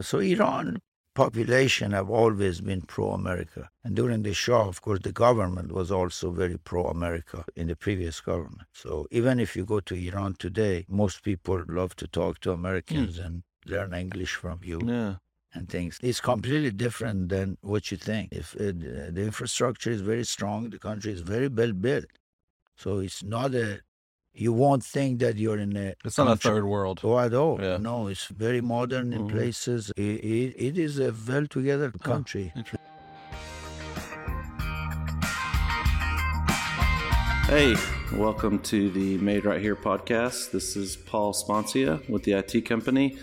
So Iran population have always been pro-America. And during the Shah, of course, the government was also very pro-America in the previous government. So even if you go to Iran today, most people love to talk to Americans and learn English from you Yeah. and things. It's completely different than what you think. If it, uh, the infrastructure is very strong, the country is very well built. So it's not a, you won't think that you're in a It's not a third world. Oh, at all. Yeah. No, it's very modern in Mhm. places. It, it, it is a well together country. Hey, welcome to the Made Right Here podcast. This is Paul Sponcia with the IT company.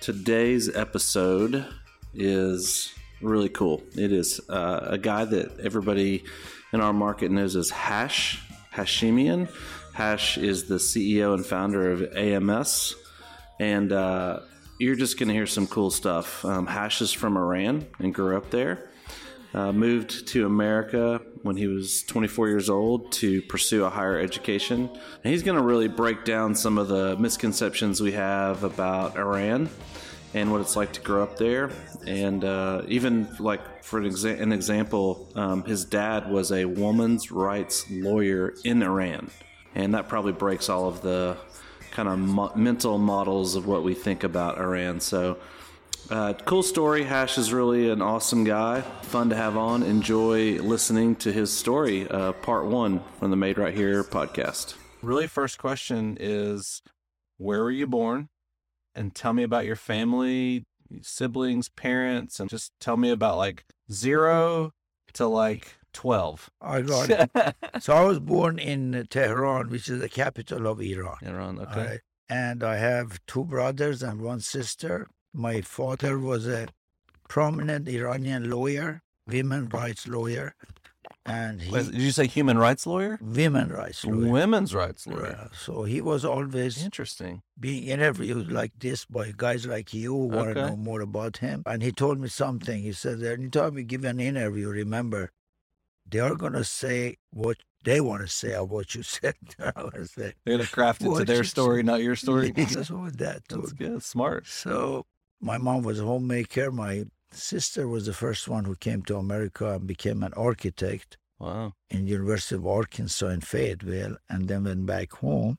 Today's episode is really cool. It is uh, a guy that everybody in our market knows as Hash, Hashemian. Hash is the CEO and founder of AMS. And uh, you're just going to hear some cool stuff. Um, Hash is from Iran and grew up there uh, moved to America when he was 24 years old to pursue a higher education. And he's going to really break down some of the misconceptions we have about Iran and what it's like to grow up there. And uh, even like for an, exa- an example, um, his dad was a woman's rights lawyer in Iran. And that probably breaks all of the kind of mo- mental models of what we think about Iran. So, uh, cool story. Hash is really an awesome guy. Fun to have on. Enjoy listening to his story, uh, part one from the Made Right Here podcast. Really, first question is where were you born? And tell me about your family, siblings, parents, and just tell me about like zero to like 12. I got it. So I was born in Tehran, which is the capital of Iran. Iran, okay. Right. And I have two brothers and one sister. My father was a prominent Iranian lawyer, women rights lawyer, and he Wait, did you say human rights lawyer? women rights lawyer. Women's rights lawyer. Yeah, So he was always Interesting. being interviewed like this by guys like you who want to know more about him. And he told me something. He said, anytime you give an interview, remember, they are going to say what they want to say or what you said. I want to say. They're going to craft it to their story, not your story. so that too. That's good. Smart. So my mom was a homemaker. My sister was the first one who came to America and became an architect Wow. in University of Arkansas in Fayetteville, and then went back home,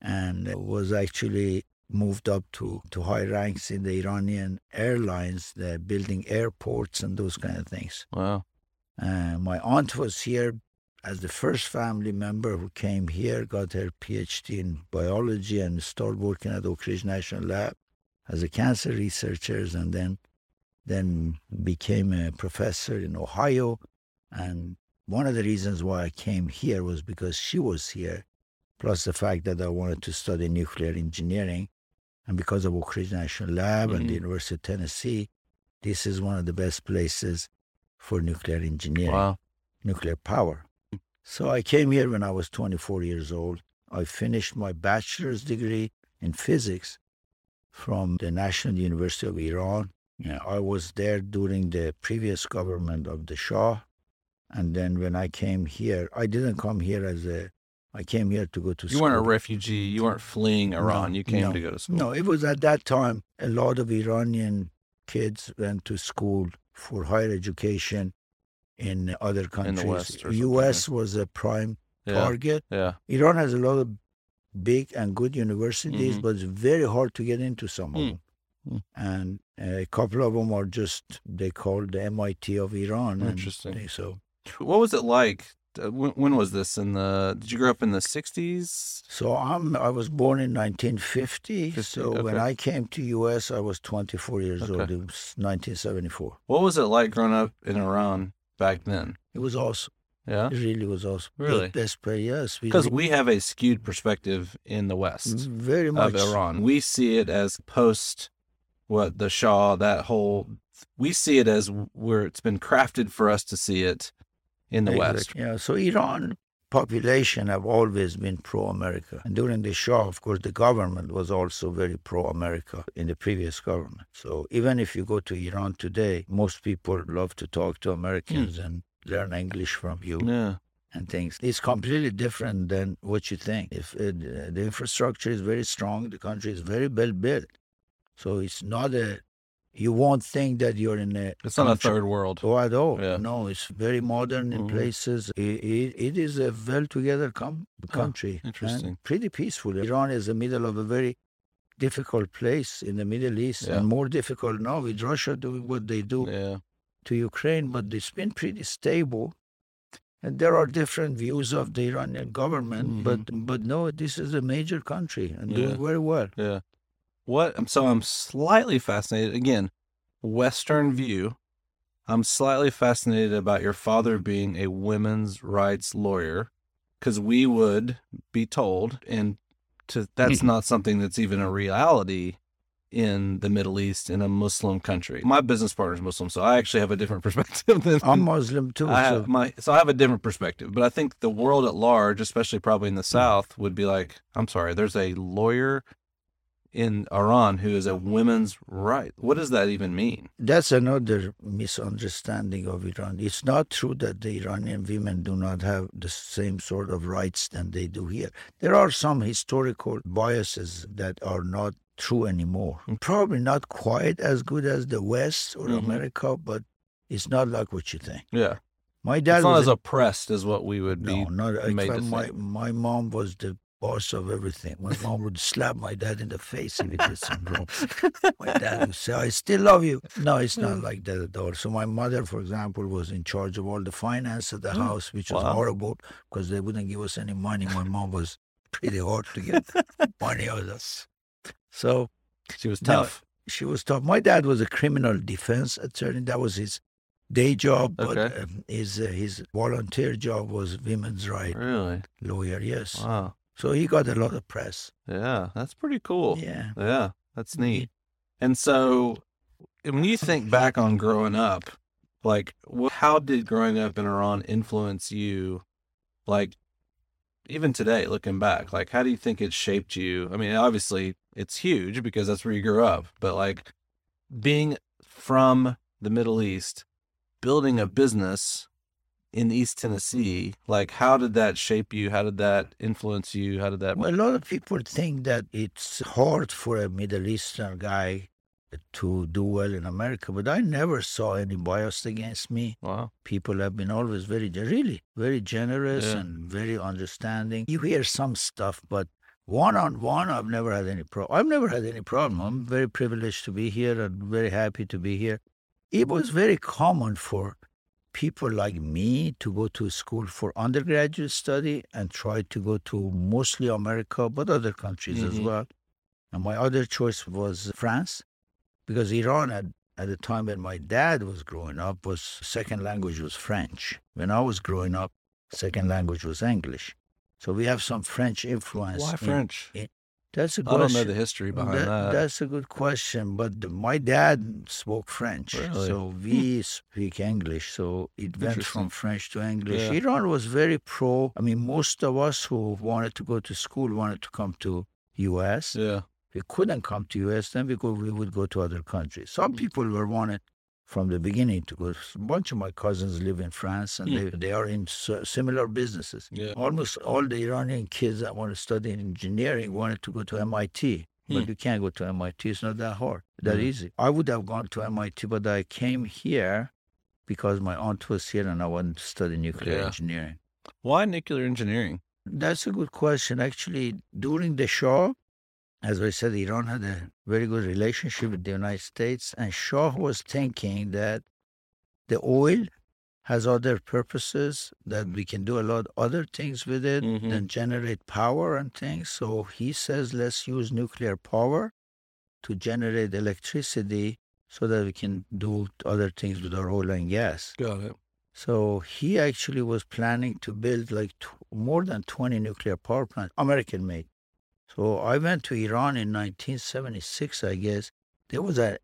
and uh, was actually moved up to, to high ranks in the Iranian airlines, the building airports and those kind of things. Wow. Uh, my aunt was here as the first family member who came here, got her PhD in biology, and started working at Oak Ridge National Lab as a cancer researcher, and then then became a professor in Ohio. And one of the reasons why I came here was because she was here, plus the fact that I wanted to study nuclear engineering, and because of Oak Ridge National Lab and the Mhm. University of Tennessee, this is one of the best places for nuclear engineering Wow. nuclear power. So I came here when I was 24 years old. I finished my bachelor's degree in physics from the National University of Iran. Yeah, I was there during the previous government of the Shah. And then when I came here, I didn't come here as a, I came here to go to You school. You weren't a refugee. You weren't fleeing Iran. No, you came no, to go to school. No, it was at that time a lot of Iranian kids went to school for higher education in other countries. West something, U.S. was a prime Yeah. target. Yeah. Iran has a lot of big and good universities, Mhm. but it's very hard to get into some of Mm. them. Mm. And a couple of them are just they call the MIT of Iran. Interesting. they- so What was it like? Uh, When, when was this? In the? Did you grow up in the '60s? so I'm I was born in 1950. 50, so when. I came to U.S., I was 24 years old. It was 1974. What was it like growing up in Iran back then? It was awesome. Yeah. It really was awesome. Really? The best place, yes. Because did we have a skewed perspective in the West very much of. Iran. We see it as post what the Shah, that whole. We see it as where it's been crafted for us to see it in the West. Yeah, so Iran population have always been pro-America. And during the Shah, of course, the government was also very pro-America in the previous government. So even if you go to Iran today, most people love to talk to Americans and learn English from you Yeah. and things. It's completely different than what you think. If it, uh, the infrastructure is very strong, the country is very well built. So it's not a you won't think that you're in a. It's not a third world. Oh, at all. Yeah. No, it's very modern in Mhm. places. It, it, it is a well together com- country. and interesting. pretty peaceful. Iran is the middle of a very difficult place in the Middle East Yeah. and more difficult now with Russia doing what they do Yeah. to Ukraine, but it's been pretty stable. And there are different views of the Iranian government, but but no, this is a major country and Mm-hmm. Yeah. doing very well. Yeah. What? So I'm slightly fascinated. Again, Western view. I'm slightly fascinated about your father being a women's rights lawyer, because we would be told, and to that's hmm. not something that's even a reality in the Middle East in a Muslim country. My business partner is Muslim, so I actually have a different perspective than I'm Muslim too, I so my so I have a different perspective, but I think the world at large, especially probably in the hmm. South, would be like, I'm sorry, there's a lawyer in Iran who is a women's right. What does that even mean? that's another misunderstanding of Iran. It's not true that the Iranian women do not have the same sort of rights than they do here. There are some historical biases that are not true anymore. Probably not quite as good as the West or Mhm. America, but it's not like what you think. Yeah, My dad it's not was as a- oppressed as what we would be. no, not in made fact, my my mom was the boss of everything. My mom would slap my dad in the face if he did something wrong. My dad would say, "I still love you." No, it's not Mm. like that at all. So my mother, for example, was in charge of all the finance of the Mm. house, which was Wow. horrible because they wouldn't give us any money. My mom was pretty hard to get money out of us. So She was No, tough. she was tough. My dad was a criminal defense attorney. That was his day job, but Okay. um, his uh, his volunteer job was women's right Really? lawyer. Yes. Wow. So he got a lot of press. Yeah, that's pretty cool. Yeah. Yeah, that's neat. And so, when you think back on growing up, like, how did growing up in Iran influence you? Like, even today, looking back, like, how do you think it shaped you? I mean, obviously, it's huge because that's where you grew up, but like, being from the Middle East, building a business in East Tennessee, like, how did that shape you? How did that influence you? How did that? Well, a lot of people think that it's hard for a Middle Eastern guy to do well in America, but I never saw any bias against me. Wow. People have been always very, really, very generous Yeah. and very understanding. You hear some stuff, but one on one, I've never had any problem. I've never had any problem. I'm very privileged to be here and very happy to be here. It was very common for people like me to go to school for undergraduate study and try to go to mostly America, but other countries as Mhm. well. And my other choice was France, because Iran at, at the time when my dad was growing up was second language was French. When I was growing up, second language was English. So we have some French influence. Why in- French? That's a I don't know the history behind That- that. That's a good question, but my dad spoke French, Really? so hmm. we speak English. So it went from French to English. Yeah. Iran was very pro. I mean, most of us who wanted to go to school wanted to come to U.S. Yeah. We couldn't come to U.S. Then we go, we would go to other countries. Some hmm. people were wanted from the beginning because. A bunch of my cousins live in France, and Hmm. they, they are in s- similar businesses. Yeah. Almost all the Iranian kids that want to study engineering wanted to go to MIT, but Hmm. you can't go to MIT. It's not that hard, that Yeah. easy. I would have gone to MIT, but I came here because my aunt was here and I wanted to study nuclear Yeah. engineering. Why nuclear engineering? That's a good question. Actually, during the Shah, as I said, Iran had a very good relationship with the United States, and Shah was thinking that the oil has other purposes that we can do a lot other things with it Mhm. than generate power and things. So he says, let's use nuclear power to generate electricity so that we can do other things with our oil and gas. Got it. So he actually was planning to build like tw- more than 20 nuclear power plants, American made. So I went to Iran in 1976, I guess. There was a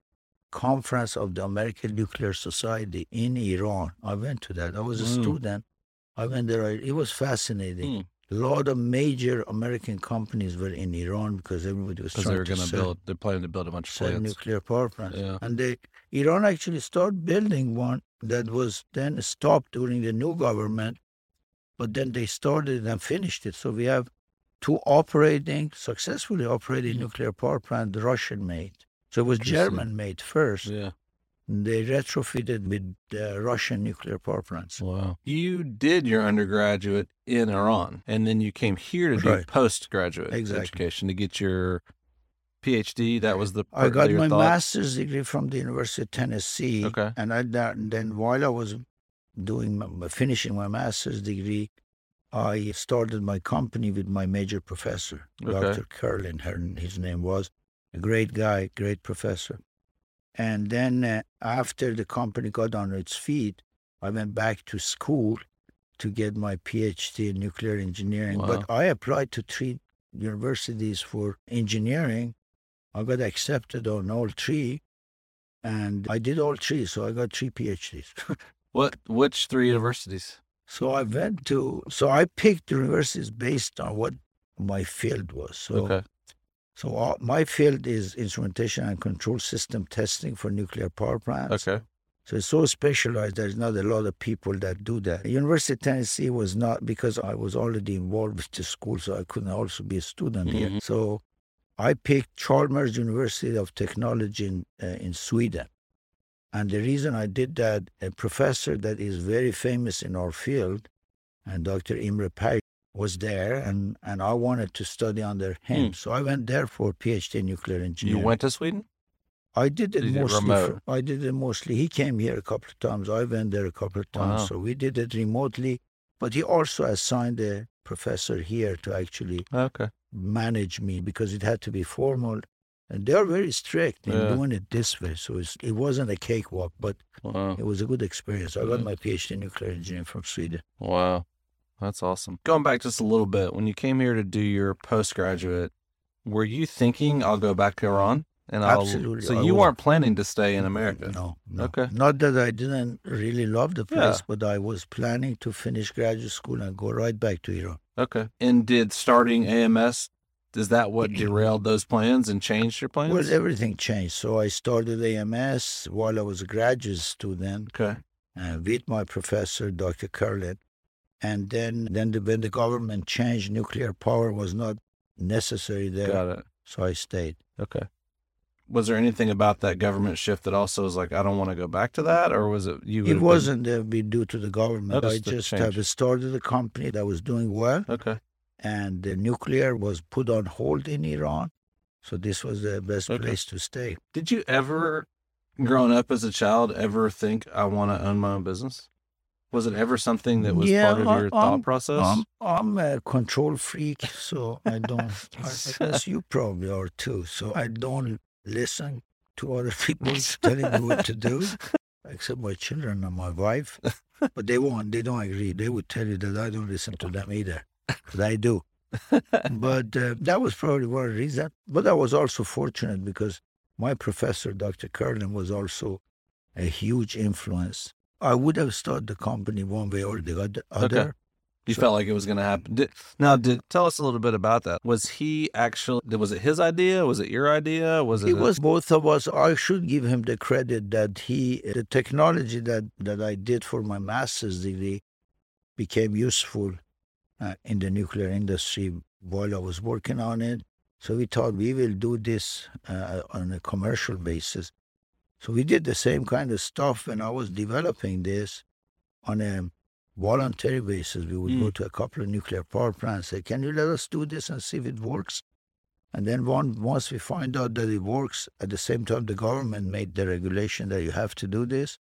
conference of the American Nuclear Society in Iran. I went to that. I was a Mm. student. I went there. It was fascinating. Mm. A lot of major American companies were in Iran because everybody was trying they were going to build, they're planning to build a bunch of plants. nuclear power plants. Yeah. And they, Iran actually started building one that was then stopped during the new government, but then they started and finished it. So we have two operating, successfully operating Mm. nuclear power plants, Russian made. So it was German made first. Yeah. They retrofitted with uh, Russian nuclear power plants. Wow. You did your undergraduate in Iran, and then you came here to do Right. postgraduate Exactly. education to get your PhD. That was the I got my thought- master's degree from the University of Tennessee. Okay. And I, then while I was doing my, finishing my master's degree, I started my company with my major professor, Okay. Dr. Kerlin. Her, his name was a great guy, great professor. And then uh, after the company got on its feet, I went back to school to get my PhD in nuclear engineering. But I applied to three universities for engineering. I got accepted on all three, and I did all three, so I got three PhDs. What? Which three universities? So I went to, so I picked universities based on what my field was. So, okay. so all, my field is instrumentation and control system testing for nuclear power plants. Okay. So it's so specialized. There's not a lot of people that do that. University of Tennessee was not because I was already involved with the school, so I couldn't also be a student here. Mhm. So I picked Chalmers University of Technology in uh, in Sweden, and the reason I did that, a professor that is very famous in our field, and Dr. Imre Pázsit was there, and and I wanted to study under him. Hmm. So I went there for PhD in nuclear engineering. You went to Sweden? I did it Did mostly. fr- I did it mostly. He came here a couple of times. I went there a couple of times. Wow. So we did it remotely. But he also assigned a professor here to actually Okay. manage me because it had to be formal. And they are very strict in Yeah. doing it this way. So it's, it wasn't a cakewalk, but Wow. it was a good experience. I got my PhD in nuclear engineering from Sweden. Wow. That's awesome. Going back just a little bit, when you came here to do your postgraduate, were you thinking I'll go back to Iran? And I'll, Absolutely, So you weren't planning to stay in America? No, no. Okay. Not that I didn't really love the Yeah. place, but I was planning to finish graduate school and go right back to Iran. Okay. And did starting AMS, is that what derailed those plans and changed your plans? Well, everything changed. So I started AMS while I was a graduate student okay. uh, with my professor, Dr. Kerlin. And then, then the, when the government changed, nuclear power was not necessary there. Got it. So I stayed. Okay. Was there anything about that government shift that also was like, I don't want to go back to that? Or was it you? It wasn't uh, be due to the government. I just the just change. have started a company that was doing well, Okay. And the nuclear was put on hold in Iran. So this was the best Okay. place to stay. Did you ever, growing up as a child, ever think I want to own my own business? Was it ever something that was Yeah, part of I- your I'm- thought process? I'm, I'm a control freak, so I don't. I, I guess you probably are too. So I don't listen to other people telling me what to do, except my children and my wife. But they won't. They don't agree. They would tell you that I don't listen to them either, I do. But uh, that was probably one reason. But I was also fortunate because my professor, Dr. Kerlin, was also a huge influence. I would have started the company one way or the oth- other. you so- felt like it was going to happen. Did, now, did tell us a little bit about that. Was he actually? Was it his idea? Was it your idea? Was it? It was both of us. I should give him the credit that he, the technology that, that I did for my master's degree became useful uh, in the nuclear industry while I was working on it. So we thought we will do this uh, on a commercial basis. So we did the same kind of stuff when I was developing this on a voluntary basis. We would go Mm. to a couple of nuclear power plants, say, "Can you let us do this and see if it works?" And then one, once we find out that it works, at the same time, the government made the regulation that you have to do this.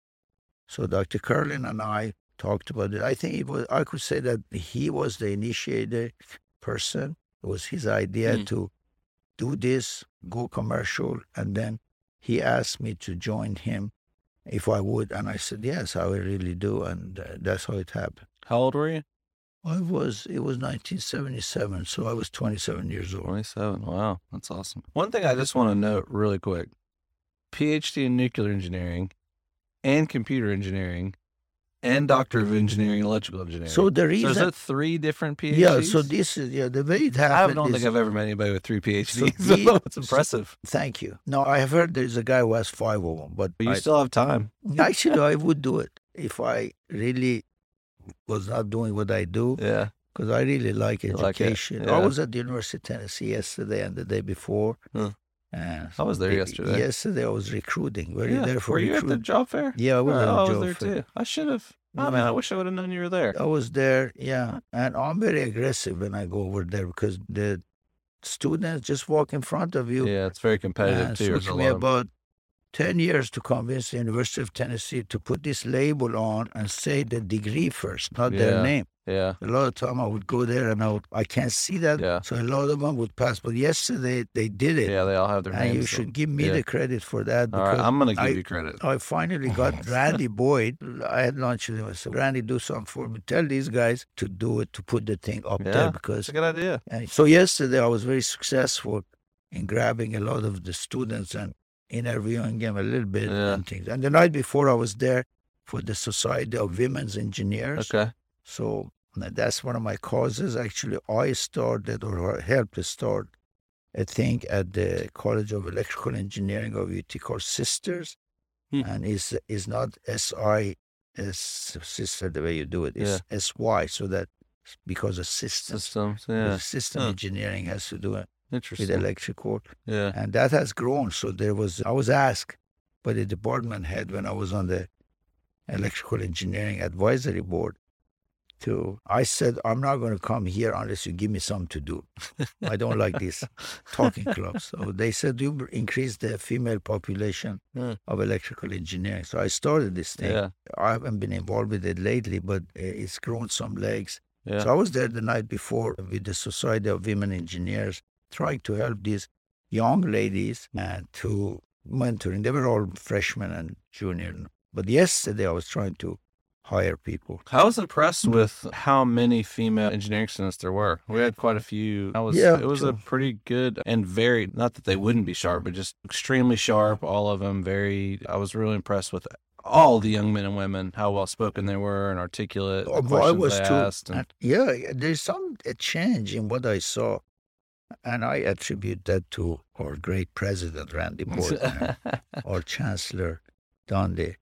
So Dr. Kerlin and I talked about it. I think it was, I could say that he was the initiator person. It was his idea Mm. to do this, go commercial. And then he asked me to join him if I would. And I said, yes, I will really do. And uh, that's how it happened. How old were you? I was, it was 1977. So I was 27 years old. Twenty-seven. Wow, that's awesome. One thing I just want to note really quick: PhD in nuclear engineering, and computer engineering, and Doctor of Engineering, electrical engineering. So the So reason, is that three different PhDs? yeah. So this is yeah. The way it I don't is, think I've ever met anybody with three PhDs. So So the- it's impressive. Thank you. No, I have heard there's a guy who has five of them, but But you I- still have time. actually I would do it if I really was not doing what I do Yeah. because I really like You like education. yeah. I was at the University of Tennessee yesterday and the day before, Huh. And I was there the- yesterday. Yesterday I was recruiting. Were you there for Were you at the job fair? Yeah, I was uh, at I was there fair. too. I should have. Oh man, I wish I would have known you were there. I was there, yeah. And I'm very aggressive when I go over there because the students just walk in front of you. Yeah, it's very competitive too. it There's took a me about 10 years to convince the University of Tennessee to put this label on and say the degree first, not Yeah. their name. yeah, A lot of time I would go there and I would, I can't see that. Yeah. So a lot of them would pass. But yesterday they did it. yeah. They all have their and you names. should give me yeah. the credit for that. All right, I'm gonna give I- you credit. I finally got Randy Boyd. I had lunch with him. I said, Randy, do something for me. Tell these guys to do it, to put the thing up Yeah, there because a good idea. so yesterday I was very successful in grabbing a lot of the students and interviewing them a little bit Yeah. and things. And the night before I was there for the Society of Women's Engineers. Okay. So that's one of my causes. Actually, I started or helped to start a thing at the College of Electrical Engineering of UT called Systers. Hmm. And is is not S I S sister the way you do it. It's S Y so that because of systems. Systems. Yeah. System Huh. engineering has to do it with Interesting. electrical Yeah. and that has grown. So there was, I was asked by the department head when I was on the electrical engineering advisory board to, I said, I'm not going to come here unless you give me something to do. I don't like these talking clubs. So they said, you increase the female population Hmm. of electrical engineering. So I started this thing. Yeah. I haven't been involved with it lately, but uh, it's grown some legs. Yeah. So I was there the night before with the Society of Women Engineers, trying to help these young ladies and to mentoring. They were all freshmen and junior. But yesterday I was trying to hire people. I was impressed with how many female engineering students there were. We had quite a few. I was Yeah, it was a pretty good and very not that they wouldn't be sharp, but just extremely sharp, all of them very I was really impressed with all the young men and women, how well spoken they were and articulate. the Oh, well, I was too. asked, and- yeah, there's some a change in what I saw. And I attribute that to our great president, Randy and our chancellor, Donde,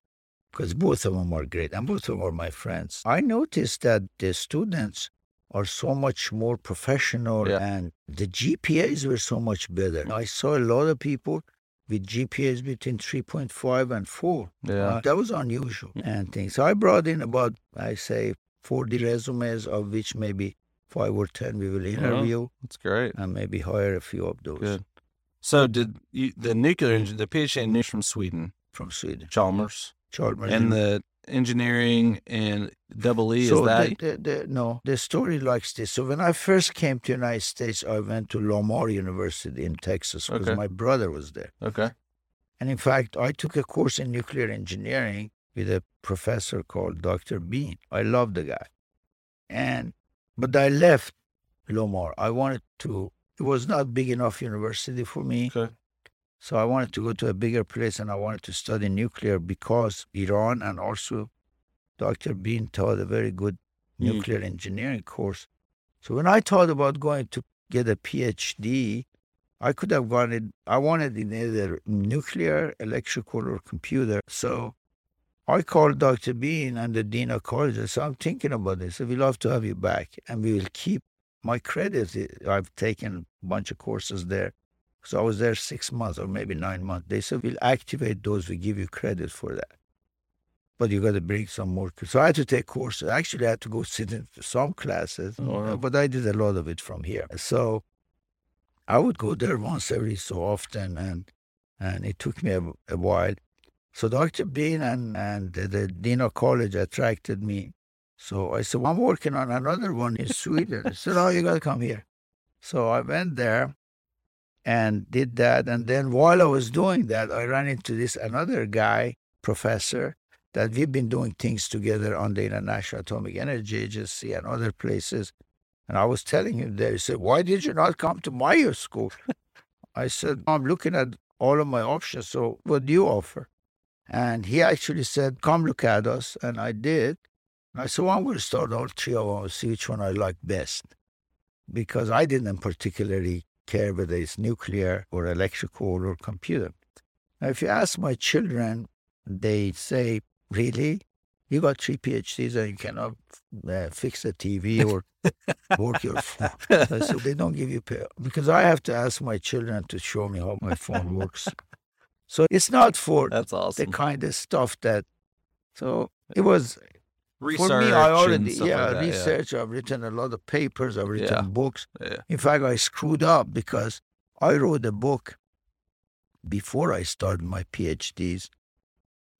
because both of them are great and both of them are my friends. I noticed that the students are so much more professional Yeah. and the GPAs were so much better. I saw a lot of people with GPAs between 3.5 and 4. yeah. Uh, that was unusual and things. So I brought in about, I say, 40 resumes, of which maybe five or 10 we will interview That's great. and maybe hire a few of those Good. So did you, the nuclear engine the PhD in nuclear from Sweden, from Sweden. Chalmers, Chalmers and the engineering and double E so is that the, the, the, no, the story likes this. So when I first came to United States, I went to Lamar University in Texas because Okay. my brother was there. okay? And in fact, I took a course in nuclear engineering with a professor called Dr. Bean. I love the guy. And but I left Lamar. I wanted to it was not big enough university for me. Okay. So I wanted to go to a bigger place and I wanted to study nuclear because Iran and also Dr. Bean taught a very good Mm. nuclear engineering course. So when I thought about going to get a PhD, I could have gone in, I wanted in either nuclear, electrical, or computer. So I called Dr. Bean and the Dean of College. Said, I'm thinking about this. We'd love to have you back and we will keep my credits. I've taken a bunch of courses there. So I was there six months or maybe nine months. They said, we'll activate those. We give you credit for that. But you got to bring some more. So I had to take courses. Actually, I had to go sit in some classes, Oh, wow. but I did a lot of it from here. So I would go there once every so often, and and it took me a, a while. So Dr. Bean and, and the, Dean of College attracted me. So I said, well, I'm working on another one in Sweden. I said, oh, you got to come here. So I went there and did that. And then while I was doing that, I ran into this another guy, professor, that we've been doing things together on the International Atomic Energy Agency and other places. And I was telling him there, he said, Why did you not come to my school? I said, I'm looking at all of my options. So what do you offer? And he actually said, Come look at us. And I did. And I said, Well, I'm going to start all three of them and see which one I like best. Because I didn't particularly care whether it's nuclear or electrical or computer. Now, if you ask my children, they say, Really? You got three PhDs and you cannot uh, fix a TV or work your phone. So they don't give you pay because I have to ask my children to show me how my phone works. So it's not for That's the kind of stuff that. So it was Research for me. I already yeah like that, research. I've written a lot of papers. I've written Yeah. books. Yeah. In fact, I screwed up because I wrote a book before I started my PhDs,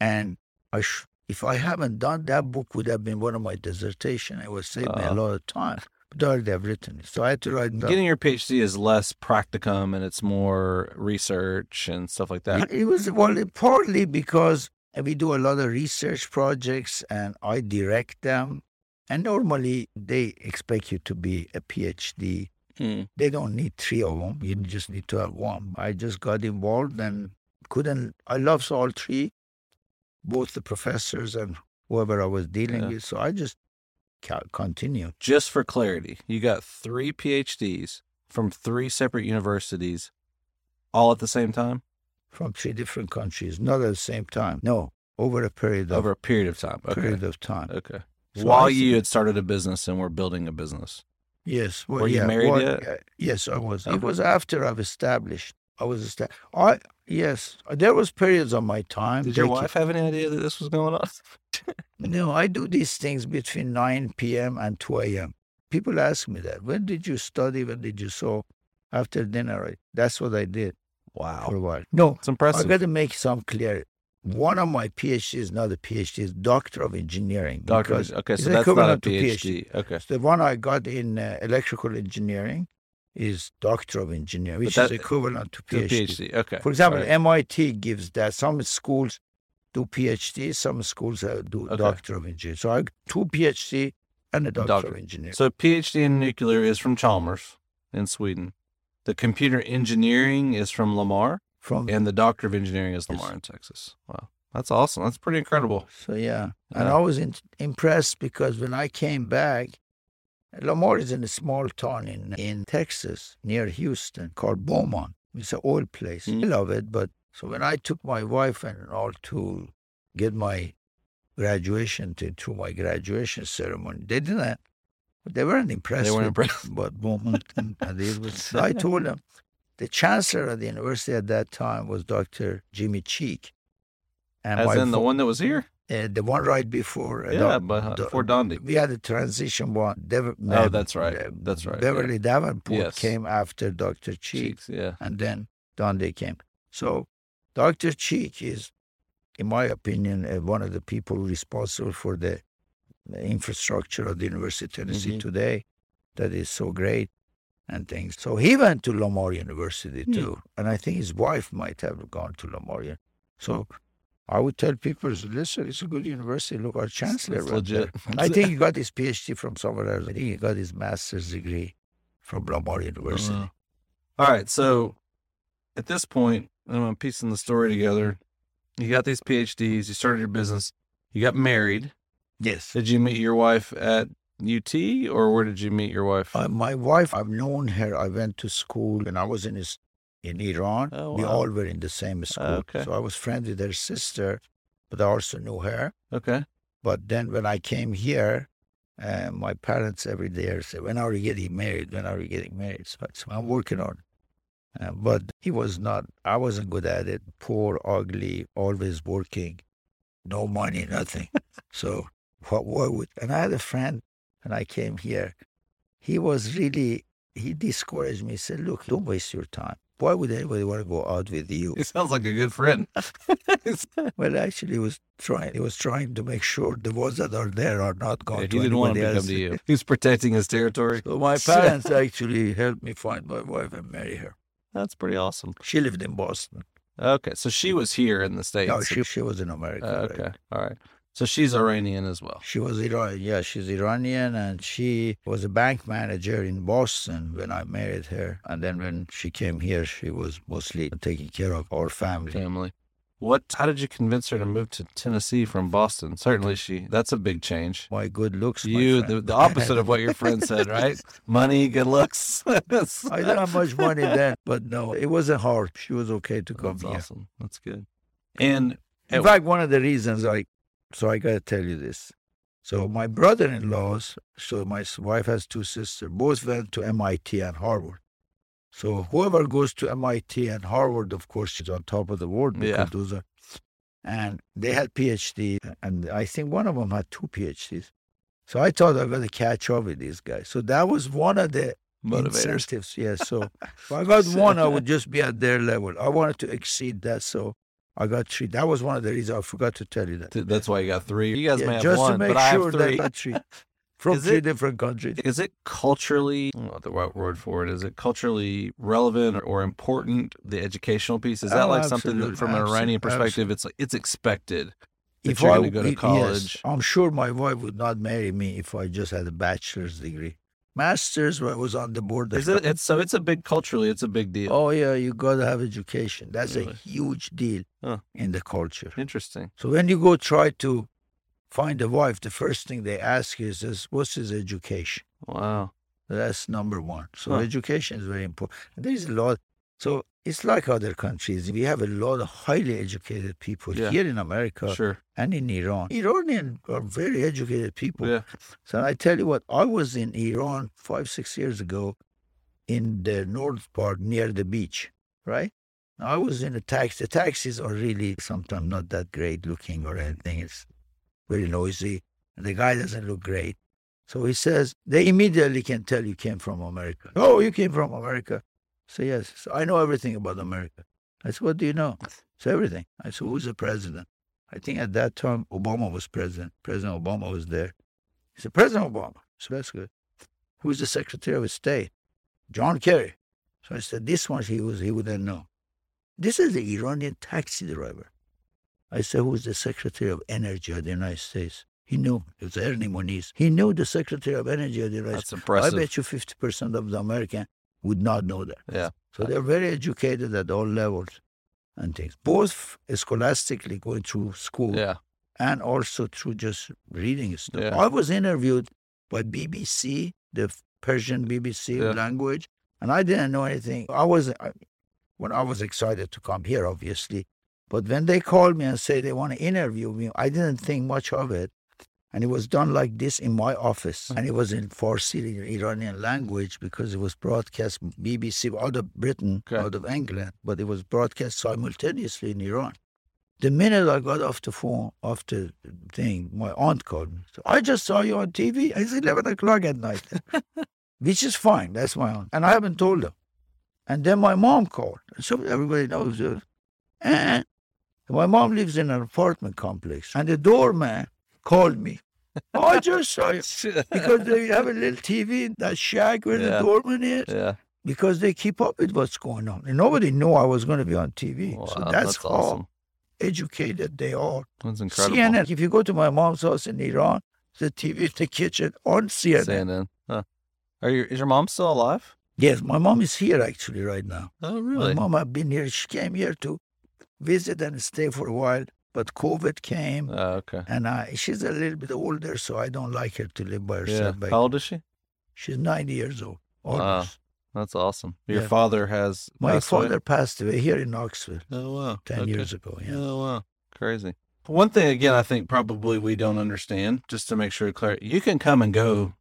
and I sh- if I haven't done that book, would have been one of my dissertation. It would save me a Uh-huh. lot of time. But I already have written so I had to write. Getting your PhD is less practicum and it's more research and stuff like that. It was well, partly because we do a lot of research projects and I direct them. And normally they expect you to be a PhD. Mm. They don't need three of them. You just need to have one. I just got involved and couldn't. I love all three, both the professors and whoever I was dealing Yeah. with. So I just continued. Just for clarity, you got three PhDs from three separate universities all at the same time from three different countries, not at the same time. No, over a period of over a period of time. Okay. period of time. Okay. So While you had started a business and were building a business. Yes. Well, Were you yeah, married well, yet? yeah, Yes, I was. It was after I've established. I was established. I yes, there was periods of my time. Did your wife have any idea that this was going on? No, I do these things between nine p.m. and two a.m. People ask me that. When did you study? When did you so? After dinner, I, that's what I did Wow. for a while. No, It's impressive. I got to make some clear. One of my PhD is not a PhD; is Doctor of Engineering. Doctor, okay, so that's not a equivalent to PhD. Okay. The one I got in uh, electrical engineering is Doctor of Engineering, which that- is equivalent to To PhD. PhD. Okay. For example, right. MIT gives that. Some schools do PhD, some schools uh, do Okay. Doctor of Engineering. So I got two PhD and a Doctor, Doctor. of Engineering. So PhD in nuclear is from Chalmers in Sweden. The computer engineering is from Lamar, From and the doctor of engineering is Yes. Lamar in Texas. Wow, that's awesome. That's pretty incredible. so yeah, and I was in, impressed because when I came back, Lamar is in a small town in in Texas near Houston called Beaumont. It's an old place. Mm. I love it, but so when I took my wife and all to get my graduation to through my graduation ceremony, they didn't. They weren't impressed. They weren't impressed. What Beaumont and it was. I told them the chancellor of the university at that time was Dr. Jimmy Cheek. And As in the one that was here. Uh, the one right before. uh, Yeah, the- but uh, Donde. we had a transition one. Dev- Oh, uh, that's right. uh, That's right. yeah. Beverly Davenport Yes. came after Dr. Cheek, Cheeks. Yeah. and then Donde came. So Dr. Cheek is, in my opinion, uh, one of the people responsible for the, infrastructure of the University of Tennessee Mhm. today that is so great and things. So he went to Lamar University Hmm. too, and I think his wife might have gone to Lamar. So I would tell people, listen, it's a good university. Look, our chancellor It's legit. I think he got his PhD from somewhere else. I think he got his master's degree from Lamar University. Uh, All right. So at this point, I'm piecing the story together. You got these PhDs. You started your business. You got married. Yes. Did you meet your wife at UT, or where did you meet your wife? Uh, my wife, I've known her. I went to school and I was in his, in Iran. Oh, We all were in the same school. okay. So I was friends with her sister, but I also knew her. okay. But then when I came here, uh, my parents every day said, when are you getting married? When are you getting married? So, so I'm working on it. Uh, but he was not, I wasn't good at it. Poor, ugly, always working, no money, nothing. so what, what would, and I had a friend when I came here. He was really, he discouraged me. He said, look, don't waste your time. Why would anybody want to go out with you? He sounds like a good friend. Well, actually, he was trying. He was trying to make sure the ones that are there are not Yeah, going he to didn't want to else. come to you. He's protecting his territory. So my parents actually helped me find my wife and marry her. That's pretty awesome. She lived in Boston. Okay, so she was here in the states. No, she she was in America. Uh, right? okay, all right. So she's um, Iranian as well. She was Iran. Yeah, she's Iranian, and she was a bank manager in Boston when I married her. And then when she came here, she was mostly taking care of our family. Family. What? How did you convince her to move to Tennessee from Boston? Certainly, she. That's a big change. My good looks. You, the, the opposite of what your friend said, right? Money, good looks. I didn't have much money then, but no, it wasn't hard. She was okay to come That's here. awesome. That's good. And In fact, one of the reasons I So I got to tell you this. So mm. my brother-in-laws, so my wife has two sisters, both went to MIT and Harvard. So whoever goes to MIT and Harvard, of course, is on top of the world because Yeah. those are, and they had PhD, and I think one of them had two PhDs. So I thought I got to catch up with these guys. So that was one of the Motivators. incentives. Yeah. So if I got one, I would just be at their level. I wanted to exceed that, so I got three. That was one of the reasons I forgot to tell you that. That's why you got three. You guys Yeah, may have just one, to make but I sure have that I three. got three from Is three it- different countries. Is it culturally, what the right word for it is, it culturally relevant or important? The educational piece is that Oh, like something that, absolutely, from an Iranian perspective, it's like it's expected that If you're I going to go to college. yes, I'm sure my wife would not marry me if I just had a bachelor's degree. Master's was on the board. Is it? It's so it's a big culturally, it's a big deal. Oh yeah, you got to have education. That's Really? a huge deal Huh. in the culture. Interesting. So when you go try to find a wife, the first thing they ask is, is what's his education? Wow. That's number one. So Huh. education is very important. There's a lot. So it's like other countries. We have a lot of highly educated people Yeah. here in America Sure. and in Iran. Iranians are very educated people. Yeah. So I tell you what, I was in Iran five, six years ago in the north part near the beach, right? I was in a taxi. The taxis are really sometimes not that great looking or anything. It's very noisy. The guy doesn't look great. So he says, they immediately can tell you came from America. Oh, you came from America. So yes, so I know everything about America. I said, what do you know? So everything. I said, who's the president? I think at that time Obama was president. President Obama was there. He said, President Obama. So that's good. Who's the Secretary of State? John Kerry. So I said, this one he was he wouldn't know. This is the Iranian taxi driver. I said, who's the Secretary of Energy of the United States? He knew. It was Ernie Moniz. He knew the Secretary of Energy of the United That's States. impressive. I bet you 50% of the American would not know that. Yeah. So they're very educated at all levels and things, both scholastically going through school Yeah. and also through just reading stuff. Yeah. I was interviewed by BBC, the Persian BBC Yeah. language, and I didn't know anything. I was I, when I was excited to come here, obviously, but when they called me and say they want to interview me, I didn't think much of it. And it was done like this in my office, hmm. and it was in Farsi, Iranian language, because it was broadcast BBC out of Britain, Okay. out of England, but it was broadcast simultaneously in Iran. The minute I got off the phone, off the thing, my aunt called me. So I just saw you on TV. It's 11 o'clock at night, which is fine. That's my aunt. And I haven't told her. And then my mom called. And so everybody knows it. And my mom lives in an apartment complex. And the doorman called me. Oh, I just saw you. Because they have a little TV in that shack where Yeah. the doorman is. yeah. Because they keep up with what's going on. And nobody knew I was going to be on TV. Wow, so that's, how awesome. educated they are. That's incredible. CNN. If you go to my mom's house in Iran, the TV in the kitchen on CNN. CNN. Huh. Are you? Is your mom still alive? Yes, my mom is here actually right now. Oh, really? My mom have been here. She came here to visit and stay for a while, but COVID came, Oh, okay. and I, she's a little bit older, so I don't like her to live by herself. back- How old is she? She's 90 years old. Ah, wow. That's awesome. Your Yeah. father has My passed away? father passed away here in Oxford. Oh wow. 10 Okay. years ago. Yeah. Oh wow. Crazy. One thing again, I think probably we don't understand. Just to make sure clear, you can come and go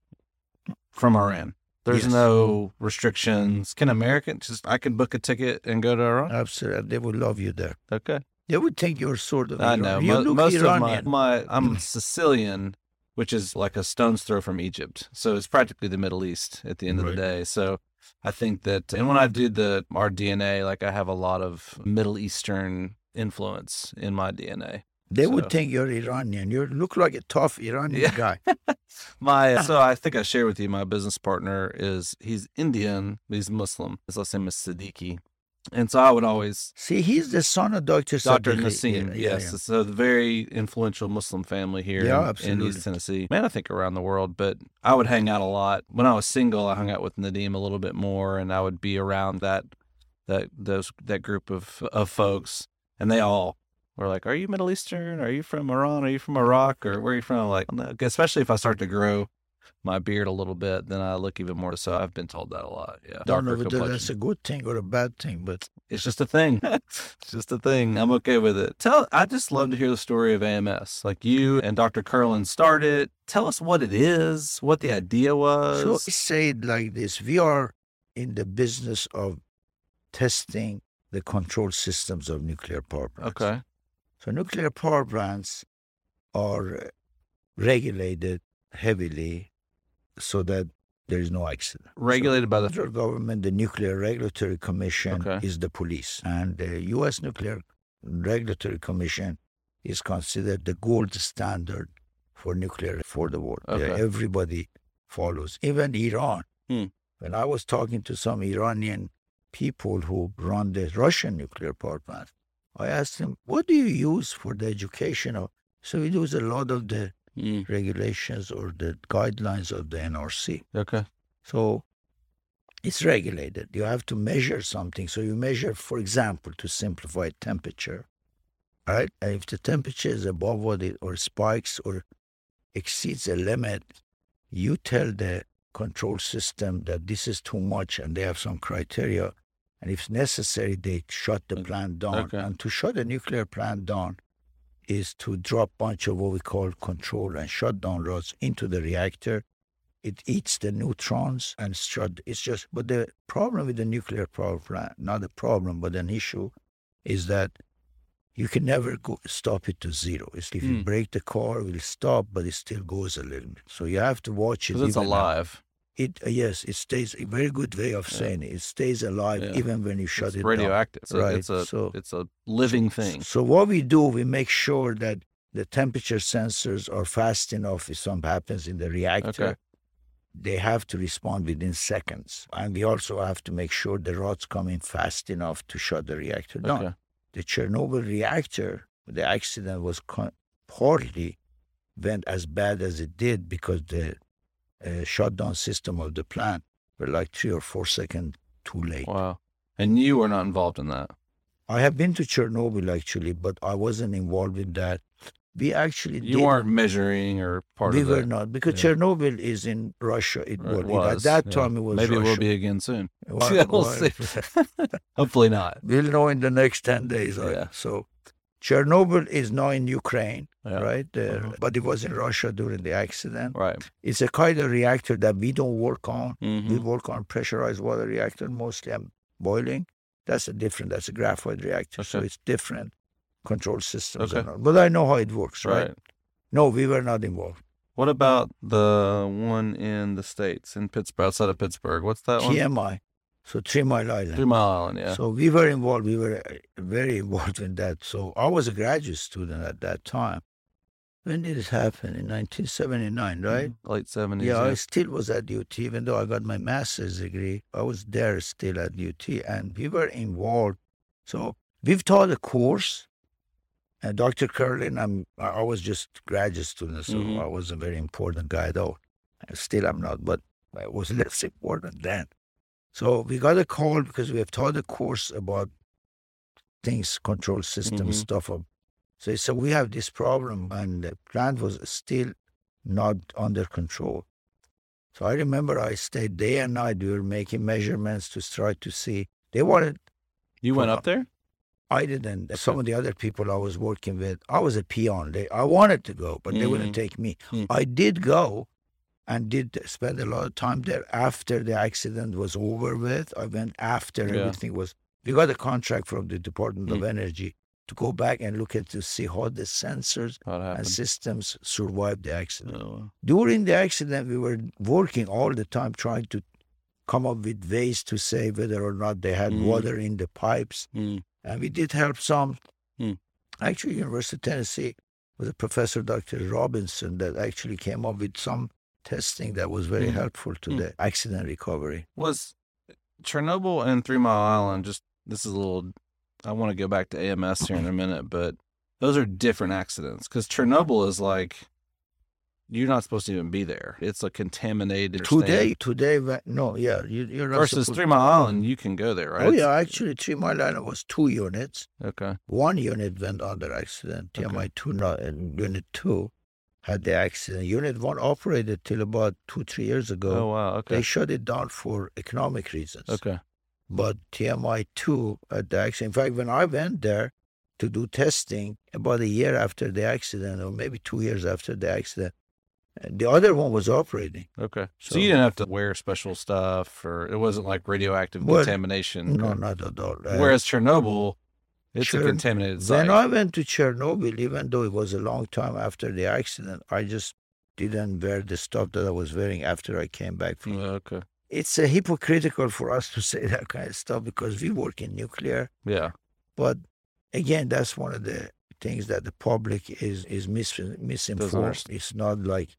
from Iran. There's Yes. no restrictions. Can Americans just? I can book a ticket and go to Iran. Absolutely. They would love you there. Okay. They would think you're sort of I know. You Mo- look most Iranian. of my, my I'm Sicilian, which is like a stone's throw from Egypt. So it's practically the Middle East at the end of the day. So I think that, and when I do the our DNA, like I have a lot of Middle Eastern influence in my DNA. They would think you're Iranian. You look like a tough Iranian Yeah. guy. My so I think I share with you. My business partner is he's Indian, but he's Muslim. His last name is Siddiqui, and so I would always See, he's the son of Dr. Dr. Nassim. Yeah, yes, yeah. so the very influential Muslim family here Yeah, in- in. East Tennessee. Man, I think around the world, but I would hang out a lot. When I was single, I hung out with Nadim a little bit more, and I would be around that that those that group of of folks, and they all were like, "Are you Middle Eastern? Are you from Iran? Are you from Iraq? Or where are you from?" Like, especially if I start to grow my beard a little bit, then I look even more. So I've been told that a lot. Yeah, Don't know whether that's a good thing or a bad thing, but It's just a thing. it's just a thing. I'm mm-hmm. okay with it. Tell. I just love to hear the story of AMS. Like you and Dr. Kerlin started. Tell us what it is, what the idea was. So say it like this: We are in the business of testing the control systems of nuclear power plants. okay. So nuclear power plants are regulated heavily so that there is no accident. Regulated by The federal government, the Nuclear Regulatory Commission Okay. is the police, and the U.S. Nuclear Regulatory Commission is considered the gold standard for nuclear for the world. Yeah, Okay. everybody follows, even Iran. Hmm. When I was talking to some Iranian people who run the Russian nuclear power plant, I asked them, "What do you use for the education of?" So we use a lot of the Mm, regulations or the guidelines of the NRC. okay. So it's regulated. You have to measure something. So you measure, for example, to simplify temperature, right? And if the temperature is above what it or spikes or exceeds a limit, you tell the control system that this is too much and they have some criteria. And if necessary, they shut the plant down. Okay. And to shut a nuclear plant down is to drop bunch of what we call control and shutdown rods into the reactor it eats the neutrons and shut. It's just, but the problem with the nuclear power plant, not a problem, but an issue, is that you can never go, stop it to zero. It's if you Hmm. brake the car, it will stop, but it still goes a little bit. So you have to watch it. Because it's alive. It uh, yes, it stays. A very good way of Yeah. saying it. It stays alive Yeah. even when you shut it's it down. radioactive. So Right, It's a. so- it's a living thing. So what we do, we make sure that the temperature sensors are fast enough if something happens in the reactor. Okay. They have to respond within seconds. And we also have to make sure the rods come in fast enough to shut the reactor down. Okay. The Chernobyl reactor, the accident was con- partly went as bad as it did because the uh, shutdown system of the plant were like three or four seconds too late. Wow. And you were not involved in that. I have been to Chernobyl actually, but I wasn't involved in that. We actually You did, weren't measuring or part we of We were not because Yeah. Chernobyl is in Russia. It, it was. at that yeah. time. It was Maybe it will be again soon. We'll see. Hopefully not. We'll know in the next ten days. I- Yeah. So, Chernobyl is now in Ukraine, Yeah. right? Uh, Uh-huh. But it was in Russia during the accident. Right. It's a kind of reactor that we don't work on. We Mhm. work on pressurized water reactor mostly and boiling. That's a different. That's a graphite reactor, so it's different control systems. Okay. and all. But I know how it works, right? Right. No, we were not involved. What about the one in the States, in Pittsburgh, outside of Pittsburgh? What's that one? TMI, so Three Mile Island. Three Mile Island, yeah. So we were involved. We were very involved in that. So I was a graduate student at that time. When did it happen? In 1979, right? Mhm. Late 70s. Yeah, I still was at UT, even though I got my master's degree. I was there still at UT, and we were involved. So we've taught a course. And Dr. Kerlin, I'm, I was just graduate student, so Mhm. I was a very important guy, though. Still, I'm not, but I was less important then. So we got a call because we have taught a course about things, control system Mhm. stuff. Of, so he said, we have this problem, and the plant was still not under control. So I remember I stayed day and night. We were making measurements to try to see. They wanted, You went up there? I didn't. Some of the other people I was working with, I was a peon. They, I wanted to go, but they wouldn't Mhm. take me. Mm. I did go and did spend a lot of time there after the accident was over with. I went after Yeah. everything was. We got a contract from the Department of Mm. Energy to go back and look at to see how the sensors and systems survived the accident. Oh, During the accident, we were working all the time trying to come up with ways to say whether or not they had Mm. water in the pipes. mm, And we did help some. Mm. Actually, University of Tennessee was a professor, Dr. Robinson, that actually came up with some testing that was very Mm. helpful to Mm. the accident recovery. Was Chernobyl and Three Mile Island just, this is a little, I want to go back to AMS here in a minute, but those are different accidents because Chernobyl is like, you're not supposed to even be there. It's a contaminated Today, stand. today, no, yeah, you, you're not versus Three Mile Island, you can go there, right? Oh yeah, actually, Three Mile Island was two units. Okay. One unit went under accident, Okay. TMI two, not and unit two, had the accident. Unit one operated till about two, three years ago. Oh wow. Okay. They shut it down for economic reasons. Okay. But TMI two at the accident. In fact, when I went there to do testing about a year after the accident, or maybe two years after the accident, the other one was operating. Okay. So, So- you didn't have to wear special stuff, or it wasn't like radioactive Well, contamination. No, not at all. Uh, Whereas Chernobyl, it's a contaminated site. when I went to Chernobyl, even though it was a long time after the accident, I just didn't wear the stuff that I was wearing after I came back from. Yeah, okay. It's uh, hypocritical for us to say that kind of stuff because we work in nuclear. Yeah. But again, that's one of the things that the public is is mis- misinformed. It's not like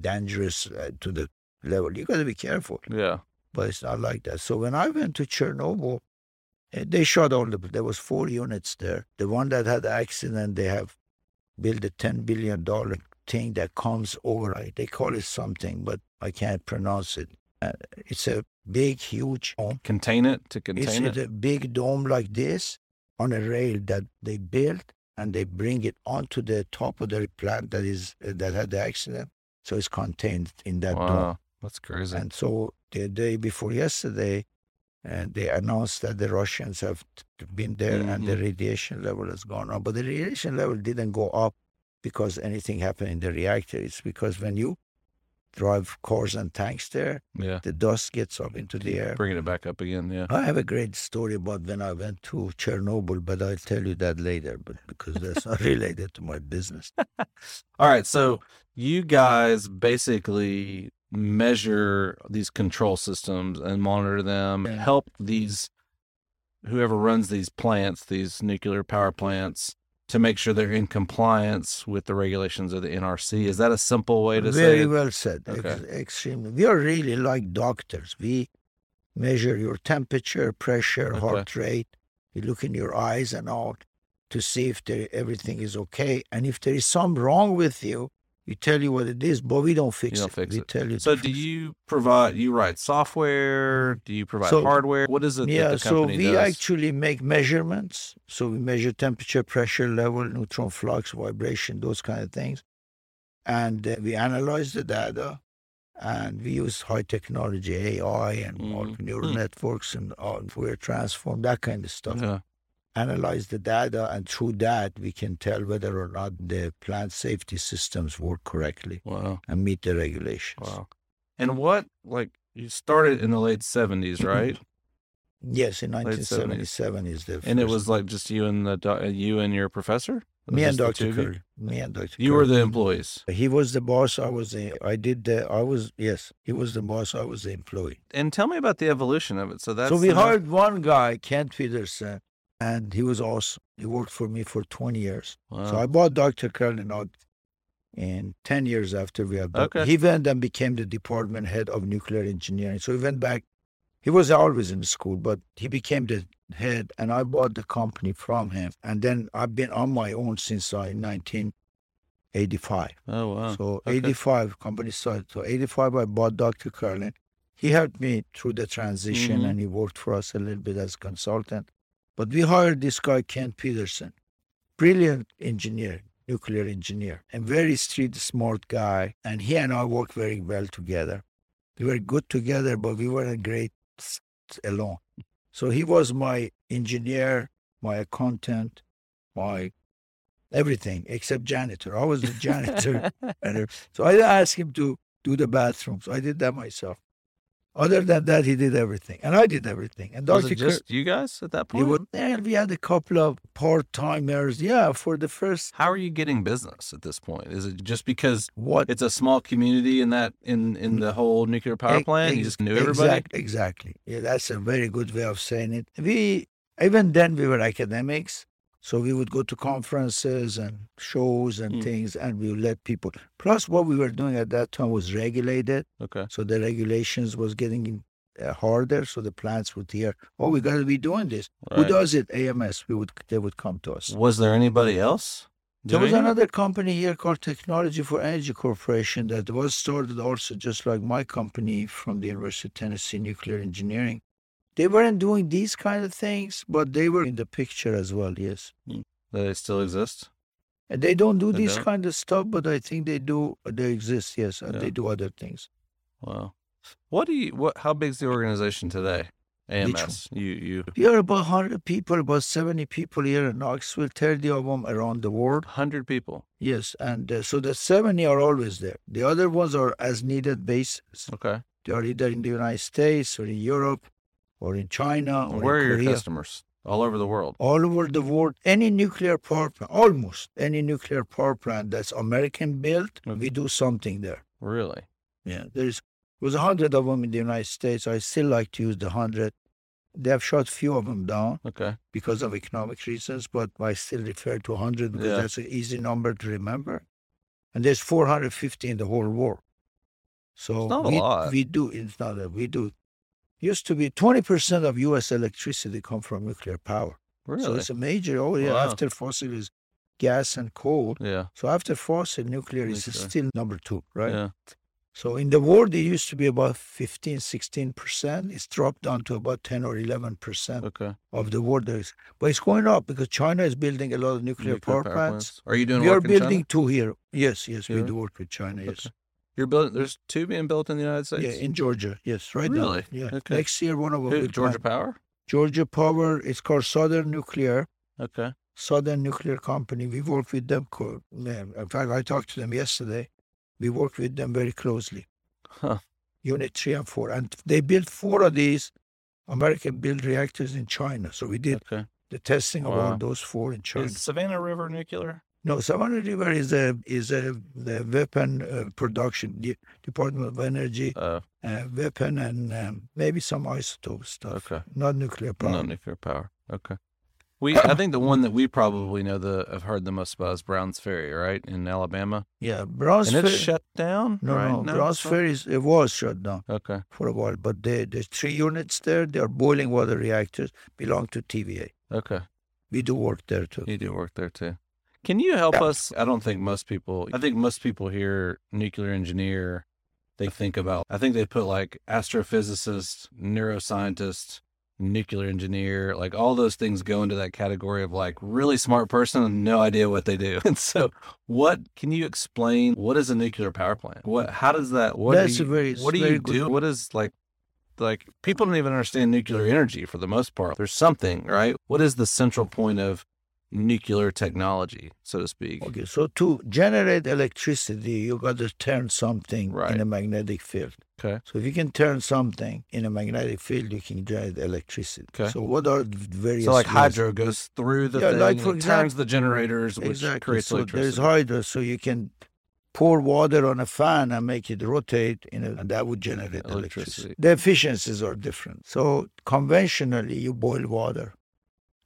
dangerous uh, to the level. You got to be careful, Yeah. but it's not like that. So when I went to Chernobyl, they shot all the. There was four units there. The one that had the accident, they have built a ten billion dollar thing that comes over. They call it something, but I can't pronounce it. Uh, it's a big, huge dome. Contain it to It's contain it. a big dome like this on a rail that they built and they bring it onto the top of the plant that is uh, that had the accident. So it's contained in that dome. Wow. That's crazy. And so the day before yesterday, and they announced that the Russians have been there and the Mhm. radiation level has gone up. But the radiation level didn't go up because anything happened in the reactor. It's because when you drive cars and tanks there, yeah. the dust gets up into the air. Bringing it back up again. Yeah. I have a great story about when I went to Chernobyl, but I'll tell you that later, but because that's not related to my business. All right. So you guys basically measure these control systems and monitor them, Yeah. help these whoever runs these plants, these nuclear power plants, to make sure they're in compliance with the regulations of the NRC. Is that a simple way to say Very well said. Ex- Okay. extremely. We are really like doctors. We measure your temperature, pressure, heart rate. We look in your eyes and all to see if there, everything is okay. And if there is some wrong with you, we tell you what it is, but we don't fix don't it. fix we it. tell you. So do you provide you write software? Do you provide So- hardware? What is it that Yeah, the so company we does? actually make measurements. So we measure temperature, pressure level, neutron flux, vibration, those kind of things. And uh, we analyze the data and we use high technology, AI and all Mhm. neural Hmm. networks and all Fourier transform, that kind of stuff. yeah. Analyze the data and through that we can tell whether or not the plant safety systems work correctly Wow. and meet the regulations. Wow. And what like you started in the late seventies, right? Yes, in Late 1977 is the and it was like just you and the you and your professor. Me and just the two Dr. Curry. Me and Dr. You were the employees. He was the boss. I was the. I did the. I was yes. He was the boss. I was the employee. And tell me about the evolution of it. So that's so we hired one guy, Kent Peterson, and he was awesome. He worked for me for 20 years. So I bought Dr. Kerlin out in 10 years after we had. Okay. He went and became the department head of nuclear engineering. So he went back. He was always in school, but he became the head, and I bought the company from him. And then I've been on my own since I 1985. oh wow. So Okay. 85 company started. So 85 I bought Dr. Kerlin. He helped me through the transition Mhm. and he worked for us a little bit as consultant. But we hired this guy, Kent Peterson, brilliant engineer, nuclear engineer, and very street smart guy. And he and I worked very well together. We were good together, but we weren't great alone. So he was my engineer, my accountant, my everything except janitor. I was the janitor. Uh, So I asked him to do the bathrooms. So I did that myself. Other than that, he did everything, and I did everything. And was Dr. it just you guys at that point? and we had a couple of part timers. Yeah, for the first How are you getting business at this point? Is it just because what it's a small community in that in in the whole nuclear power Ex- plant? You just knew everybody. exact- exactly. Yeah, that's a very good way of saying it. We even then we were academics, so we would go to conferences and shows and Mm. things, and we would let people. Plus, what we were doing at that time was regulated. Okay. So the regulations was getting uh, harder. So the plants would hear, "Oh, we got to be doing this. Who does it? AMS." We would they would come to us. Was there anybody else? There was another company here called Technology for Energy Corporation that was started also just like my company from the University of Tennessee Nuclear Engineering. They weren't doing these kind of things, but they were in the picture as well. Yes, mm, Do they still exist? And they don't do They this don't? kind of stuff, but I think they do. Uh, they exist, yes, and Yeah. they do other things. Wow. What do you what how big's the organization today? AMS. You you We are about 100 people, about 70 people here in Knoxville, 30 of them around the world. 100 people. Yes, and uh, so the 70 are always there. The other ones are as needed basis. Okay. They are either in the United States or in Europe or in China or Where are in your Korea. customers? All over the world. All over the world, any nuclear power plant, almost any nuclear power plant that's American built, Okay. we do something there. Really? Yeah, there's was a hundred of them in the United States. I still like to use the hundred. They have shot few of them down Okay. because of economic reasons, but I still refer to 100 because Yeah. that's an easy number to remember. And there's 450 in the whole world. So It's not a we, lot. we do, it's not a, we do. Used to be 20% of U.S. electricity come from nuclear power. Really? So it's a major, oh yeah, Wow. after fossil is gas and coal. yeah. So after fossil, nuclear is Nuclear. still number two, right? Yeah. So in the world, it used to be about 15, 16%. It's dropped down to about 10 or 11% Okay. of the world. There is, but it's going up because China is building a lot of nuclear, power, plants. Are you doing We are work in China? building two here. Yes, yes, we do work with China. Yes. You're building there's two being built in the United States? Yeah, in Georgia. Yes, right Really? now. Yeah. Okay. Next year, one of them. Who, Georgia come. Power? Georgia Power. It's called Southern Nuclear. Okay. Southern Nuclear Company. We work with them. In fact, I talked to them yesterday. We work with them very closely. Huh. Unit three and four, and they built four of these American-built reactors in China. So we did Okay. the testing of all those four in China. Is Savannah River nuclear? No, Savannah River is a is a the weapon uh, production the Department of Energy Uh, uh, weapon and um, maybe some isotope stuff. okay. Not nuclear power. No nuclear power. Okay. We I think the one that we probably know the have heard the most about is Browns Ferry, right? In Alabama. Yeah, Browns Ferry. and it's shut down? no, right? no, Browns? Ferry is, it was shut down Okay. for a while, but they, there's three units there. They are boiling water reactors, belong to TVA. Okay. We do work there too. You do work there too. Can you help us? I don't think most people, I think most people hear nuclear engineer, they think about, I think they put like astrophysicist, neuroscientist, nuclear engineer, like all those things go into that category of like really smart person and no idea what they do. And so, what can you explain? What is a nuclear power plant? What, how does that, what That's do a you, very- what do you good- do? What is like, like people don't even understand nuclear energy for the most part. There's something, right? What is the central point of nuclear technology, so to speak? Okay, so to generate electricity, you got to turn something Right. in a magnetic field. Okay. So if you can turn something in a magnetic field, you can generate electricity. Okay. So what are the various So like ways? hydro goes through the Yeah, thing, like, for example- turns the generators, which exactly. creates So there's hydro, so you can pour water on a fan and make it rotate, in a, and that would generate electricity. Electricity. The efficiencies are different. So conventionally, you boil water,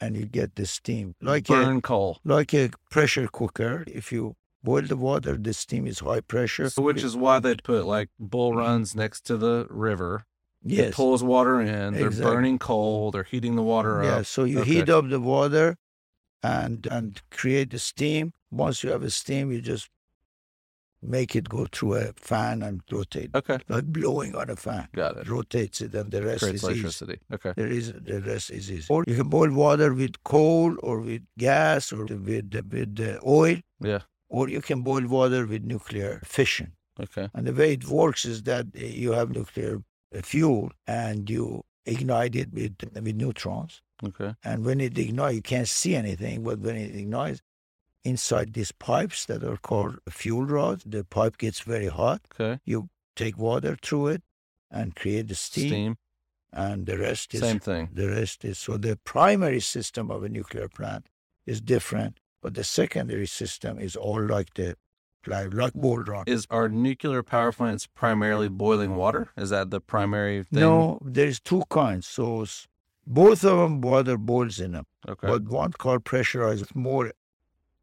and you get the steam like a Burn coal, like a pressure cooker. If you boil the water, the steam is high pressure. So which is why they put like bull runs next to the river. It yes, pulls water in. They're Exactly. burning coal. They're heating the water yeah. up. Yeah, so you Okay. heat up the water, and and create the steam. Once you have a steam, you just make it go through a fan and rotate, Okay, like blowing on a fan. got it. rotates it, and the rest Creates is easy. Okay, There is the rest is easy. Or you can boil water with coal or with gas or with with uh, oil, yeah. or you can boil water with nuclear fission. Okay, And the way it works is that you have nuclear fuel and you ignite it with with neutrons. okay, And when it ignites, you can't see anything, but when it ignites, inside these pipes that are called fuel rods, the pipe gets very hot. okay. You take water through it and create the steam, Steam, and the rest is same thing. the rest is so the primary system of a nuclear plant is different, but the secondary system is all like the like, like boron. Is our nuclear power plants primarily boiling water? Is that the primary thing? No, there's two kinds. So both of them water boils in them, Okay. but one called pressurized more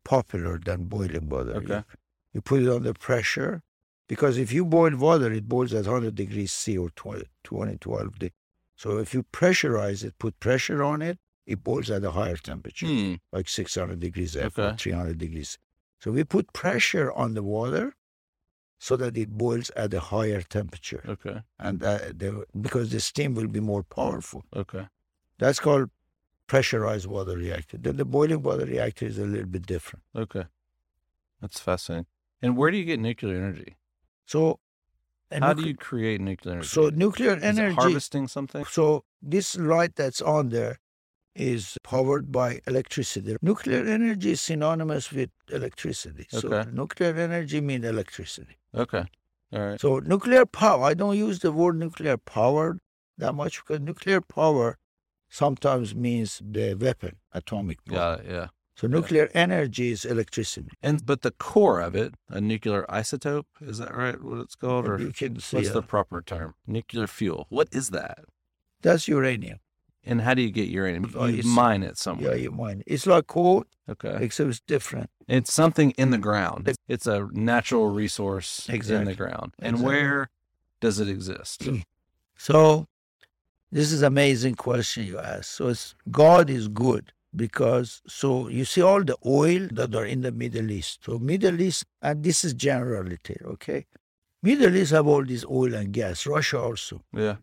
popular than boiling water. Okay. You, you put it under pressure because if you boil water, it boils at 100 degrees C or 20, 20 12 degrees. So if you pressurize it, put pressure on it, it boils at a higher temperature. Hmm. like 600 degrees F or Okay. 300 degrees. So we put pressure on the water so that it boils at a higher temperature, Okay. and uh, the, because the steam will be more powerful. Okay. That's called pressurized water reactor. Then the boiling water reactor is a little bit different. Okay. That's fascinating. And where do you get nuclear energy? So, and How nucle- do you create nuclear energy? So nuclear Is it energy. harvesting something? So this light that's on there is powered by electricity. Nuclear energy is synonymous with electricity. So Okay. nuclear energy means electricity. Okay. All right. So nuclear power, I don't use the word nuclear power that much because nuclear power sometimes means the weapon, atomic bomb. It. Yeah. So nuclear energy is electricity. And but the core of it, a nuclear isotope, is that right? What it's called, or you can see what's the proper term? Nuclear fuel. What is that? that's uranium. And how do you get uranium? Oh, You mine it somewhere. Yeah, you mine. It's like coal, Okay. except it's different. It's something in the ground. It's a natural resource in the ground. And Exactly. where does it exist? So this is amazing question you ask. So it's God is good because so you see all the oil that are in the Middle East. So Middle East, and this is generality, okay? Middle East have all this oil and gas. Russia also. Yeah.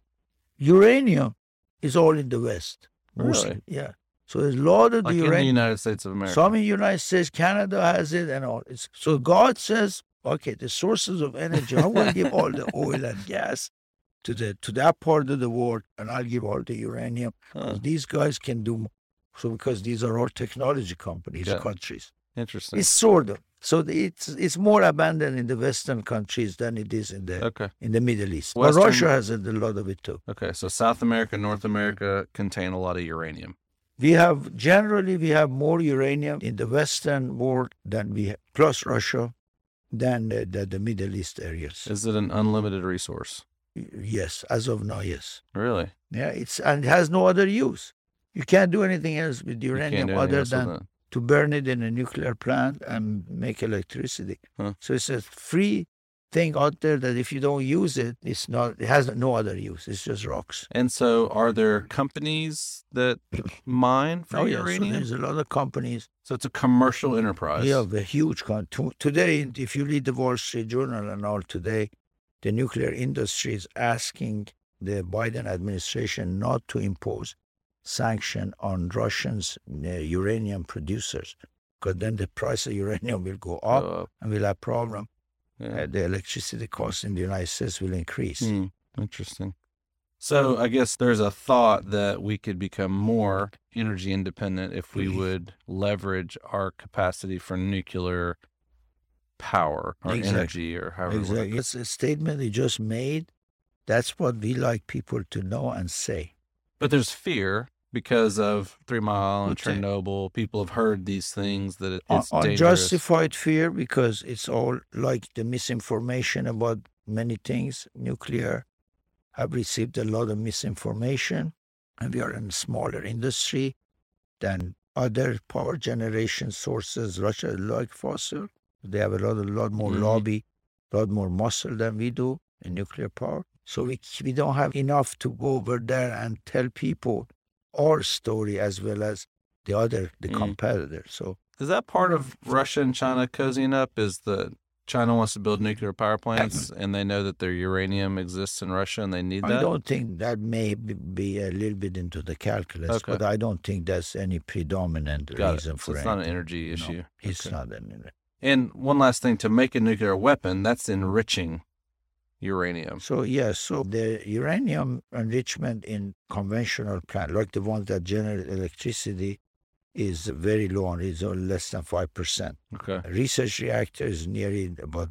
Uranium is all in the West. mostly, Really? Yeah. So there's a lot of Like the in the. United States of America. Some in United States, Canada has it, and all. It's, so God says, okay, the sources of energy, I'm going to give all the oil and gas to the to that part of the world, and I'll give all the uranium. Huh. These guys can do more. So because these are all technology companies, Yeah. countries. Interesting. It's sort of so it's it's more abundant in the Western countries than it is in the Okay. in the Middle East. Western- but Russia has a lot of it too. Okay. So South America, North America contain a lot of uranium. We have generally we have more uranium in the Western world than we have, plus Russia than the, the, the Middle East areas. Is it an unlimited resource? Yes, as of now, yes. Really? Yeah, it's and it has no other use. You can't do anything else with uranium other than to burn it in a nuclear plant and make electricity. Huh. So it's a free thing out there that if you don't use it, it's not. It has no other use. It's just rocks. And so, are there companies that mine for oh yeah, so uranium? there's a lot of companies. So it's a commercial enterprise. Yeah, the huge con- to, today. If you read the Wall Street Journal and all today, the nuclear industry is asking the Biden administration not to impose sanction on Russians uh, uranium producers, because then the price of uranium will go up and we'll have a problem. yeah. Uh, the electricity cost in the United States will increase. Hmm, interesting. So I guess there's a thought that we could become more energy independent if we would leverage our capacity for nuclear power or Exactly. energy or however. Exactly. It's a statement he just made. That's what we like people to know and say. But there's fear because of Three Mile and Chernobyl. People have heard these things that it- Un- it's dangerous. unjustified fear because it's all like the misinformation about many things. Nuclear have received a lot of misinformation, and we are in a smaller industry than other power generation sources. Russia, like fossil, they have a lot, a lot more Mhm. lobby, a lot more muscle than we do in nuclear power. So we we don't have enough to go over there and tell people our story as well as the other, the Mm. competitor. So Is that part of Russia and China cozying up? Is that China wants to build nuclear power plants and they know that their uranium exists in Russia and they need that? I don't think that may be- a little bit into the calculus, Okay. but I don't think that's any predominant Got reason it. So for it's not an anything. energy No, issue. It's not an And one last thing to make a nuclear weapon, that's enriching uranium. So yes, so the uranium enrichment in conventional plant, like the ones that generate electricity, is very low and it's only less than five percent. Okay. Research reactor is nearly about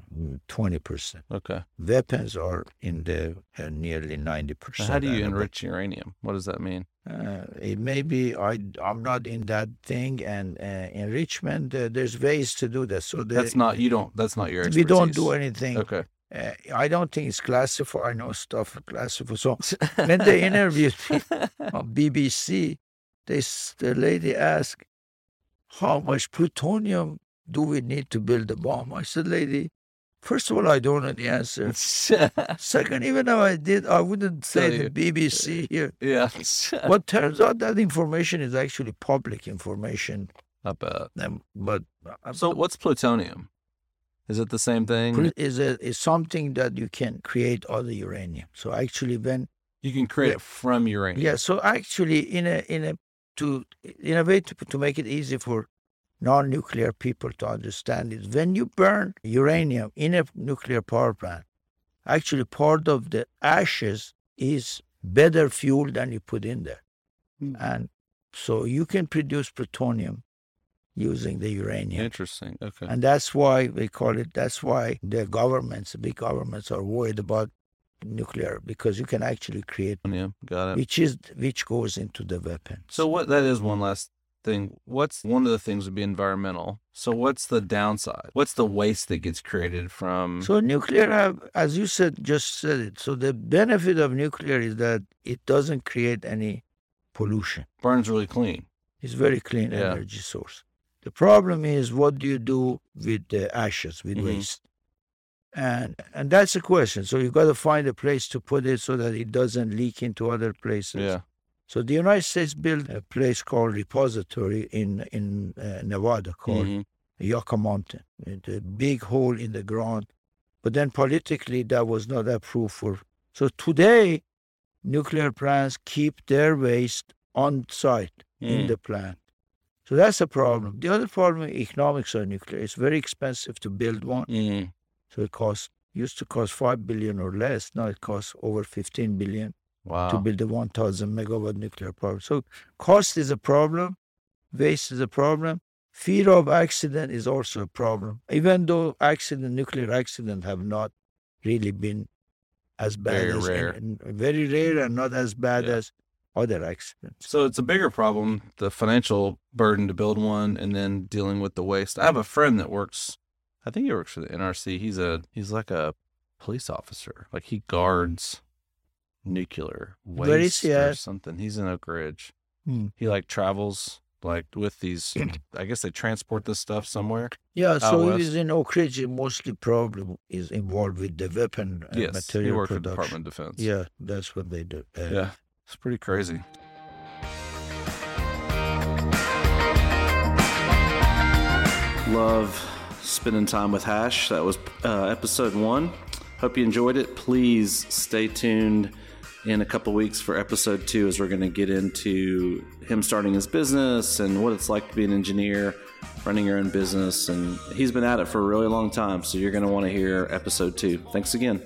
twenty percent. Okay. Weapons are in the uh, nearly ninety Now, percent. how do you enrich uranium? What does that mean? Uh, it may be I I'm not in that thing and uh, enrichment. Uh, there's ways to do that. So the, That's not you don't. That's not your. we don't do anything. Okay. Uh, I don't think it's classified. I know stuff classified. So when they interviewed me on BBC, they s- the lady asked, "How much plutonium do we need to build a bomb?" I said, "Lady, first of all, I don't know the answer. Second, even if I did, I wouldn't say the BBC here." yeah. But turns out that information is actually public information. I bet. Um, but uh, So what's plutonium? Is it the same thing? is a is something that you can create out of uranium. So actually, when You can create Yeah. it from uranium. yeah, so actually, in a in a to in a way to to make it easy for non nuclear people to understand is when you burn uranium in a nuclear power plant, actually part of the ashes is better fuel than you put in there. Hmm. And so you can produce plutonium using the uranium. Interesting. Okay. And that's why we call it, that's why the governments, the big governments are worried about nuclear because you can actually create, yeah, got it. which is, which goes into the weapon. So what that is one last thing. What's one of the things would be environmental. So what's the downside? What's the waste that gets created from So nuclear, have, as you said, just said it. So the benefit of nuclear is that it doesn't create any pollution. burns really clean? It's very clean Yeah. energy source. The problem is what do you do with the ashes, with Mhm. waste? And and that's the question. So you've got to find a place to put it so that it doesn't leak into other places. Yeah. So the United States built a place called repository in in uh, Nevada called Mhm. Yucca Mountain. It's a big hole in the ground. But then politically, that was not approved for. So today, nuclear plants keep their waste on site in Mm. the plant. So that's a problem. The other problem economics of nuclear. It's very expensive to build one. Mhm. So it costs used to cost five billion or less. Now it costs over fifteen billion Wow. to build a one thousand megawatt nuclear power. So cost is a problem, waste is a problem. Fear of accident is also a problem. Even though accident, nuclear accident have not really been as bad Very as rare. and- and very rare and not as bad Yeah. as other accidents. So it's a bigger problem, the financial burden to build one and then dealing with the waste. I have a friend that works I think he works for the NRC. He's a he's like a police officer. Like he guards nuclear waste Where is he or at? something. He's in Oak Ridge. Hmm. He like travels like with these I guess they transport this stuff somewhere. Yeah, so west. it is in Oak Ridge, it mostly problem is involved with the weapon uh, yes. material he worked for the production. Department of Defense. Yeah, that's what they do. Uh, Yeah. It's pretty crazy. Love spending time with Hash. That was uh, episode one. Hope you enjoyed it. Please stay tuned in a couple weeks for episode two as we're going to get into him starting his business and what it's like to be an engineer, running your own business. And he's been at it for a really long time. So you're going to want to hear episode two. Thanks again.